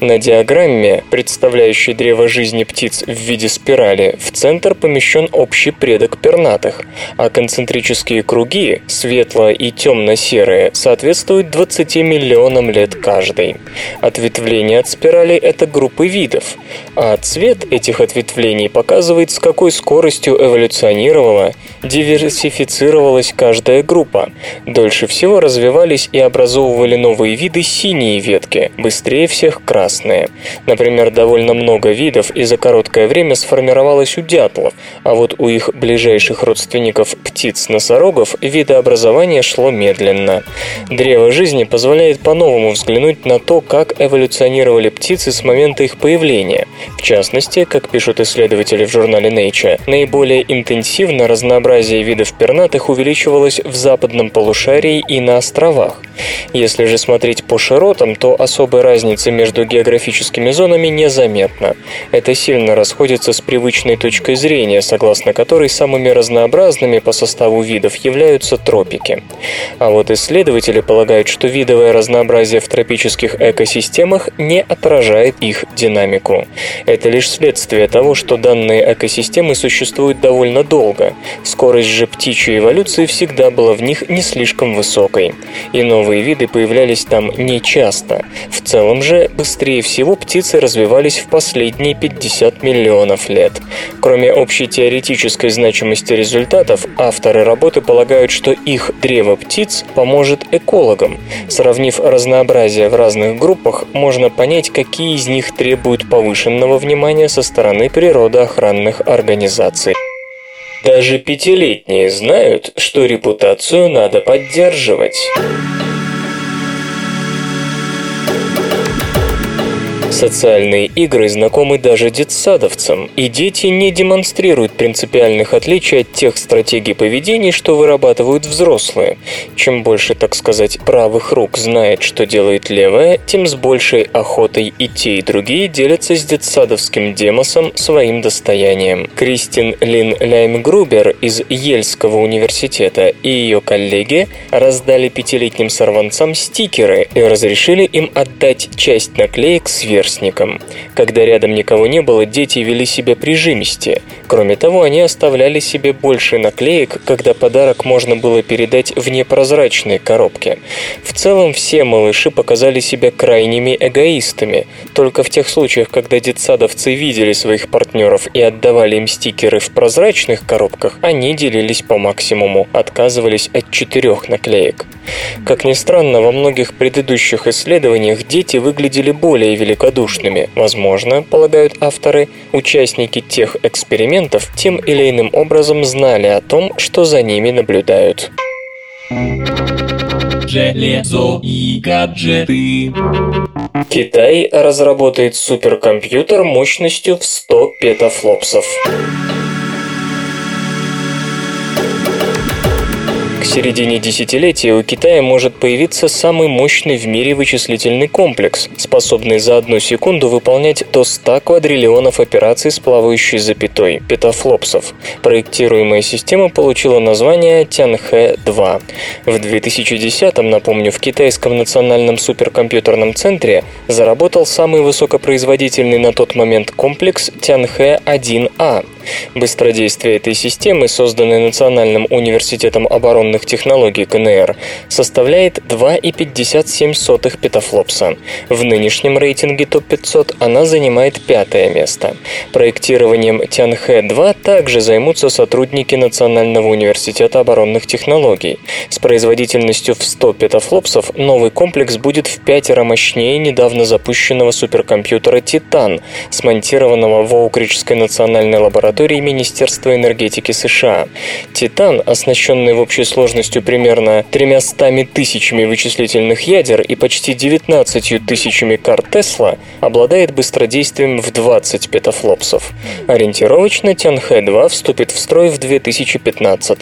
На диаграмме, представляющей древо жизни птиц в виде спирали, в центр помещен общий предок пернатых, а концентрические круги, светло- и темно-серые, соответствуют 20 миллионам лет каждый. Ответвление от спирали – это группы видов, а цвет этих ответвлений показывает, с какой скоростью эволюционировала, диверсифицировалась каждая группа. Дольше всего развивались и образовывали новые виды синие ветки, быстрее всех красные. Например, довольно много видов и за короткое время сформировалось у дятлов, а вот у их ближайших родственников птиц-носорогов видообразование шло медленно. Древо жизни позволяет по-новому взглянуть на то, как эволюционировали птицы с момента их появления. В частности, как пишут исследователи в журнале Nature, наиболее интенсивно разнообразие видов пернатых увеличивалось в западном полушарии и на островах. Если же смотреть по широтам, то особой разницы между географическими зонами незаметно. Это сильно расходится с привычной точкой зрения, согласно которой самыми разнообразными по составу видов являются тропики. А вот исследователи полагают, что видовое разнообразие в тропических экосистемах не отражает их динамику. Это лишь следствие того, что данные экосистемы существуют довольно долго. Скорость же птичьей эволюции всегда была в них не слишком высокой. И новые виды появлялись там нечасто. В целом же, быстрее всего птицы развивались в последние 50 миллионов лет. Кроме общей теоретической значимости результатов, авторы работы полагают, что их древо птиц поможет экологам. Сравнив разнообразие в разных группах, можно понять, какие из них требуют повышенного внимания со стороны природоохранных организаций. Даже пятилетние знают, что репутацию надо поддерживать. Социальные игры знакомы даже детсадовцам, и дети не демонстрируют принципиальных отличий от тех стратегий поведения, что вырабатывают взрослые. Чем больше, так сказать, правых рук знает, что делает левая, тем с большей охотой и те, и другие делятся с детсадовским демосом своим достоянием. Кристин Лин Лаймгрубер из Ельского университета и ее коллеги раздали пятилетним сорванцам стикеры и разрешили им отдать часть наклеек сверстникам. Когда рядом никого не было, дети вели себя прижимисте. Кроме того, они оставляли себе больше наклеек, когда подарок можно было передать в непрозрачной коробке. В целом, все малыши показали себя крайними эгоистами. Только в тех случаях, когда детсадовцы видели своих партнеров и отдавали им стикеры в прозрачных коробках, они делились по максимуму, отказывались от четырех наклеек. Как ни странно, во многих предыдущих исследованиях дети выглядели более великодушными. Возможно, полагают авторы, участники тех экспериментов тем или иным образом знали о том, что за ними наблюдают. Железо и гаджеты. Китай разработает суперкомпьютер мощностью в 100 петафлопсов. К середине десятилетия у Китая может появиться самый мощный в мире вычислительный комплекс, способный за одну секунду выполнять до 100 квадриллионов операций с плавающей запятой – петафлопсов. Проектируемая система получила название Тянхэ-2. В 2010-м, напомню, в Китайском национальном суперкомпьютерном центре заработал самый высокопроизводительный на тот момент комплекс Тянхэ-1А. Быстродействие этой системы, созданной Национальным университетом оборонных технологий КНР, составляет 2,57 петафлопса. В нынешнем рейтинге ТОП-500 она занимает пятое место. Проектированием Тянхэ-2 также займутся сотрудники Национального университета оборонных технологий. С производительностью в 100 петафлопсов новый комплекс будет в пятеро мощнее недавно запущенного суперкомпьютера «Титан», смонтированного в Оукриджской национальной лаборатории Министерства энергетики США. «Титан», оснащенный в общей сложностью примерно 300 тысячами вычислительных ядер и почти 19 тысячами карт Тесла, обладает быстродействием в 20 петафлопсов. Ориентировочно Тянхэ-2 вступит в строй в 2015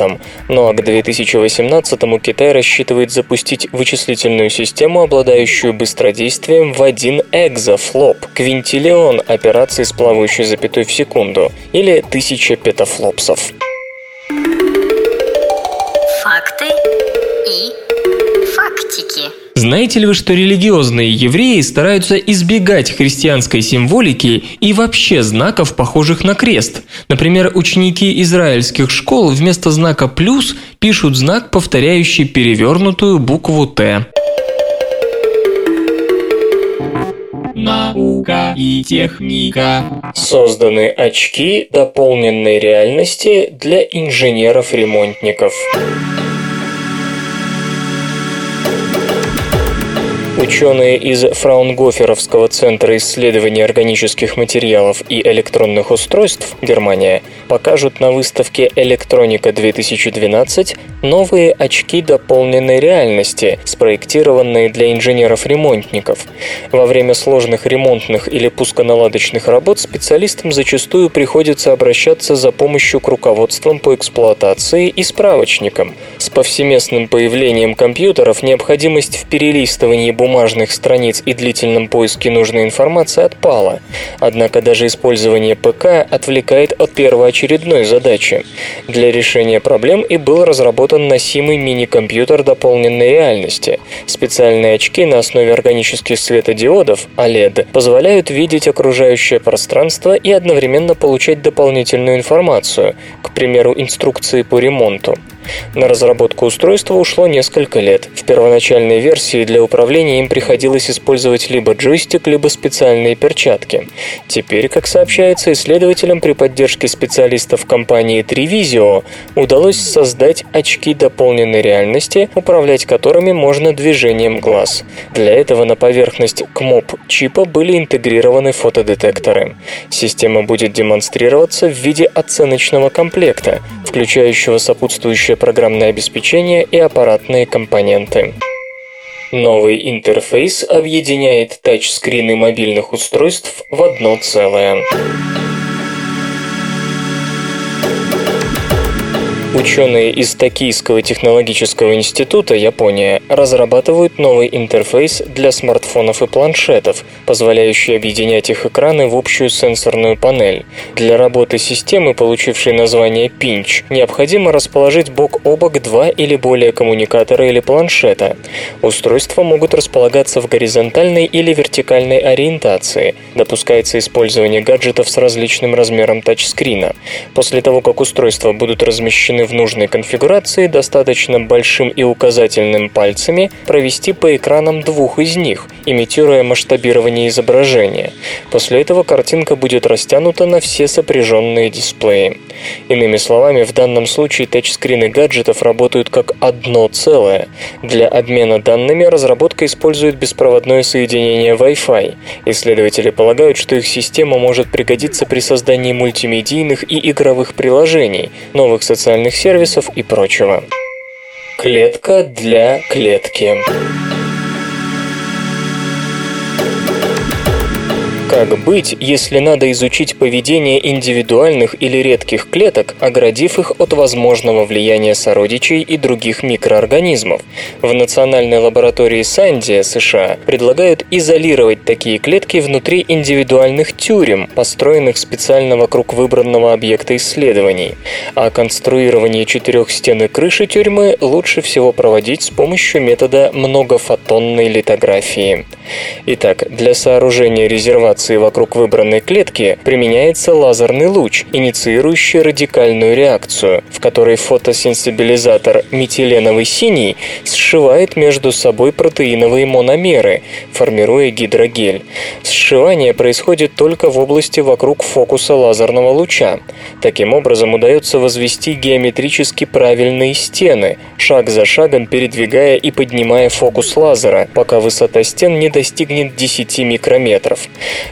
ну а к 2018 Китай рассчитывает запустить вычислительную систему, обладающую быстродействием в 1 экзофлоп, квинтиллион операций с плавающей запятой в секунду, или 1000 петафлопсов. Факты и фактики. Знаете ли вы, что религиозные евреи стараются избегать христианской символики и вообще знаков, похожих на крест? Например, ученики израильских школ вместо знака «плюс» пишут знак, повторяющий перевернутую букву «Т». Наука и техника. Созданы очки дополненной реальности для инженеров-ремонтников. Ученые из Фраунгоферовского центра исследований органических материалов и электронных устройств Германия покажут на выставке «Электроника-2012» новые очки дополненной реальности, спроектированные для инженеров-ремонтников. Во время сложных ремонтных или пусконаладочных работ специалистам зачастую приходится обращаться за помощью к руководствам по эксплуатации и справочникам. С повсеместным появлением компьютеров необходимость в перелистывании бумажных страниц и длительном поиске нужной информации отпала. Однако даже использование ПК отвлекает от первоочередной задачи. Для решения проблем и был разработан носимый мини-компьютер дополненной реальности. Специальные очки на основе органических светодиодов OLED позволяют видеть окружающее пространство и одновременно получать дополнительную информацию, к примеру, инструкции по ремонту. На разработку устройства ушло несколько лет. В первоначальной версии для управления им приходилось использовать либо джойстик, либо специальные перчатки. Теперь, как сообщается исследователям при поддержке специалистов компании Trivisio, удалось создать очки дополненной реальности, управлять которыми можно движением глаз. Для этого на поверхность КМОП чипа были интегрированы фотодетекторы. Система будет демонстрироваться в виде оценочного комплекта, включающего сопутствующие программное обеспечение и аппаратные компоненты. Новый интерфейс объединяет тачскрины мобильных устройств в одно целое. Ученые из Токийского технологического института, Япония, разрабатывают новый интерфейс для смартфонов и планшетов, позволяющий объединять их экраны в общую сенсорную панель. Для работы системы, получившей название Pinch, необходимо расположить бок о бок два или более коммуникатора или планшета. Устройства могут располагаться в горизонтальной или вертикальной ориентации. Допускается использование гаджетов с различным размером тачскрина. После того, как устройства будут размещены в нужной конфигурации, достаточно большим и указательным пальцами провести по экранам двух из них, имитируя масштабирование изображения. После этого картинка будет растянута на все сопряженные дисплеи. Иными словами, в данном случае тачскрины гаджетов работают как одно целое. Для обмена данными разработка использует беспроводное соединение Wi-Fi. Исследователи полагают, что их система может пригодиться при создании мультимедийных и игровых приложений, новых социальных сервисов и прочего. Клетка для клетки. Как быть, если надо изучить поведение индивидуальных или редких клеток, оградив их от возможного влияния сородичей и других микроорганизмов? В Национальной лаборатории Сандия, США, предлагают изолировать такие клетки внутри индивидуальных тюрем, построенных специально вокруг выбранного объекта исследований. А конструирование четырех стен и крыши тюрьмы лучше всего проводить с помощью метода многофотонной литографии. Итак, для сооружения резервации реакции вокруг выбранной клетки применяется лазерный луч, инициирующий радикальную реакцию, в которой фотосенсибилизатор метиленовый синий сшивает между собой протеиновые мономеры, формируя гидрогель. Сшивание происходит только в области вокруг фокуса лазерного луча. Таким образом удается возвести геометрически правильные стены, шаг за шагом передвигая и поднимая фокус лазера, пока высота стен не достигнет 10 микрометров.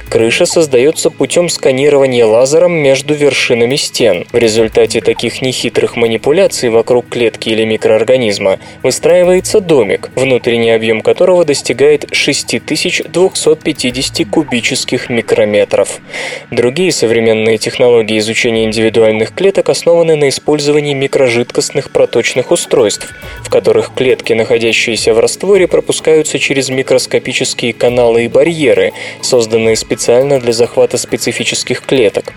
Крыша создается путем сканирования лазером между вершинами стен. В результате таких нехитрых манипуляций вокруг клетки или микроорганизма выстраивается домик, внутренний объем которого достигает 6250 кубических микрометров. Другие современные технологии изучения индивидуальных клеток основаны на использовании микрожидкостных проточных устройств, в которых клетки, находящиеся в растворе, пропускаются через микроскопические каналы и барьеры, созданные специально специально для захвата специфических клеток.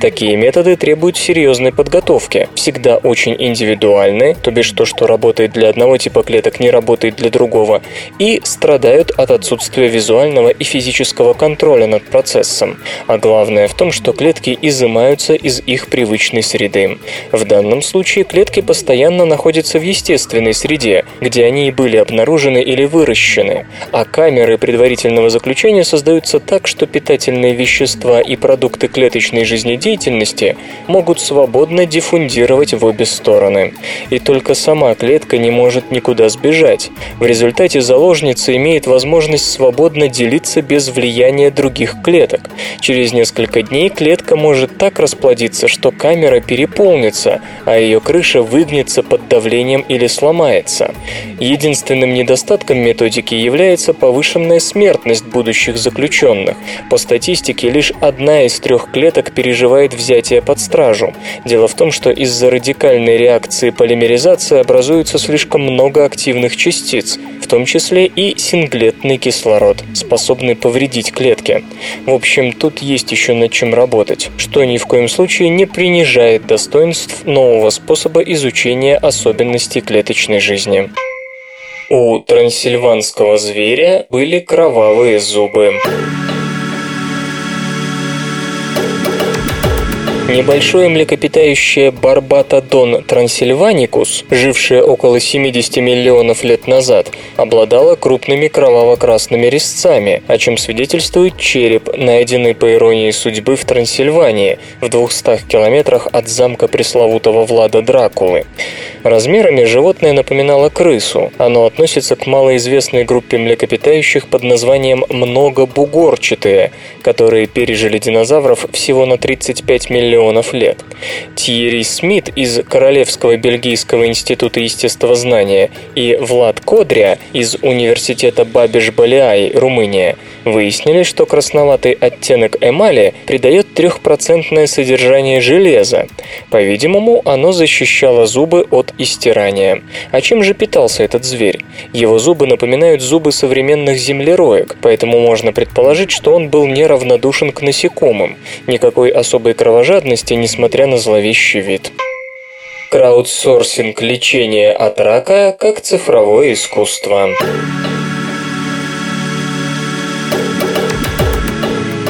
Такие методы требуют серьезной подготовки, всегда очень индивидуальны, то бишь то, что работает для одного типа клеток, не работает для другого, и страдают от отсутствия визуального и физического контроля над процессом. А главное в том, что клетки изымаются из их привычной среды. В данном случае клетки постоянно находятся в естественной среде, где они и были обнаружены или выращены, а камеры предварительного заключения создаются так, что питательные вещества и продукты клеточной жизнедеятельности могут свободно диффундировать в обе стороны. И только сама клетка не может никуда сбежать. В результате заложница имеет возможность свободно делиться без влияния других клеток. Через несколько дней клетка может так расплодиться, что камера переполнится, а ее крыша выгнется под давлением или сломается. Единственным недостатком методики является повышенная смертность будущих заключенных. По статистике, лишь одна из трех клеток переживает взятие под стражу. Дело в том, что из-за радикальной реакции полимеризации образуется слишком много активных частиц, в том числе и синглетный кислород, способный повредить клетки. В общем, тут есть еще над чем работать, что ни в коем случае не принижает достоинств нового способа изучения особенностей клеточной жизни. У трансильванского зверя были кровавые зубы. Небольшое млекопитающее Барбатодон трансильваникус, жившее около 70 миллионов лет назад, обладало крупными кроваво-красными резцами, о чем свидетельствует череп, найденный по иронии судьбы в Трансильвании, в 200 километрах от замка пресловутого Влада Дракулы. Размерами животное напоминало крысу. Оно относится к малоизвестной группе млекопитающих под названием многобугорчатые, которые пережили динозавров всего на 35 миллионов миллионов лет. Тьерри Смит из Королевского бельгийского института естествознания и Влад Кодря из Университета Бабиш-Балиай, Румыния, выяснили, что красноватый оттенок эмали придает трехпроцентное содержание железа. По-видимому, оно защищало зубы от истирания. А чем же питался этот зверь? Его зубы напоминают зубы современных землероек, поэтому можно предположить, что он был неравнодушен к насекомым. Никакой особой кровожадности, несмотря на зловещий вид. Краудсорсинг лечения от рака как цифровое искусство.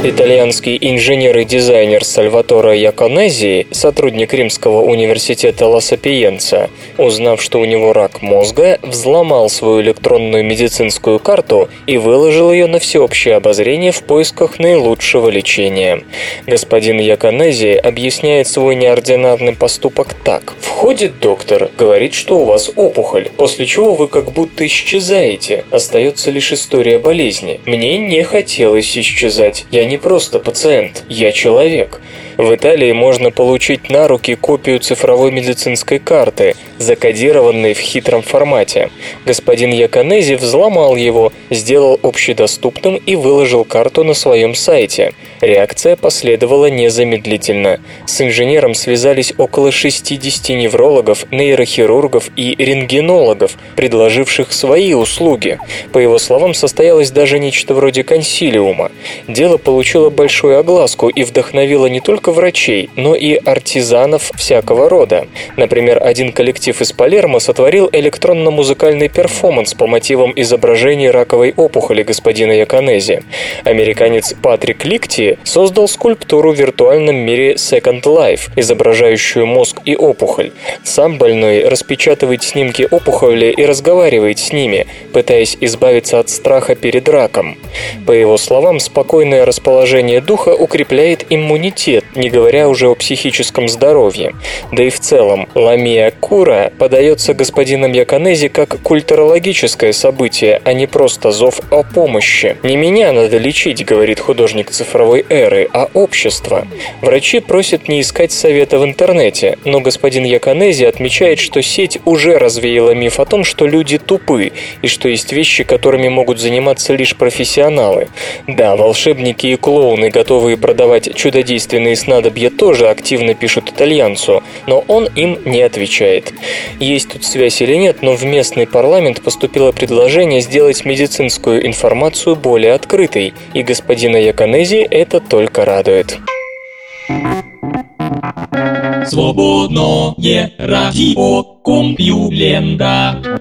Итальянский инженер и дизайнер Сальваторо Яконези, сотрудник Римского университета Ла Сапиенца, узнав, что у него рак мозга, взломал свою электронную медицинскую карту и выложил ее на всеобщее обозрение в поисках наилучшего лечения. Господин Яконези объясняет свой неординарный поступок так. Входит доктор, говорит, что у вас опухоль, после чего вы как будто исчезаете. Остается лишь история болезни. Мне не хотелось исчезать. Я не просто пациент, я человек. В Италии можно получить на руки копию цифровой медицинской карты, закодированной в хитром формате. Господин Яконези взломал его, сделал общедоступным и выложил карту на своем сайте. Реакция последовала незамедлительно. С инженером связались около 60 неврологов, нейрохирургов и рентгенологов, предложивших свои услуги. По его словам, состоялось даже нечто вроде консилиума. Дело получило большую огласку и вдохновило не только врачей, но и артизанов всякого рода. Например, один коллектив из Палермо сотворил электронно-музыкальный перформанс по мотивам изображения раковой опухоли господина Яконези. Американец Патрик Ликти создал скульптуру в виртуальном мире Second Life, изображающую мозг и опухоль. Сам больной распечатывает снимки опухоли и разговаривает с ними, пытаясь избавиться от страха перед раком. По его словам, спокойное расположение духа укрепляет иммунитет, не говоря уже о психическом здоровье. Да и в целом, ламия кура подается господином Яконези как культурологическое событие, а не просто зов о помощи. «Не меня надо лечить», — говорит художник цифровой эры, а общество. Врачи просят не искать совета в интернете, но господин Яконези отмечает, что сеть уже развеяла миф о том, что люди тупы, и что есть вещи, которыми могут заниматься лишь профессионалы. Да, волшебники и клоуны, готовые продавать чудодейственные снадобья, тоже активно пишут итальянцу, но он им не отвечает. Есть тут связь или нет, но в местный парламент поступило предложение сделать медицинскую информацию более открытой, и господина Яконези это только радует. Свободное радио Компьюлента.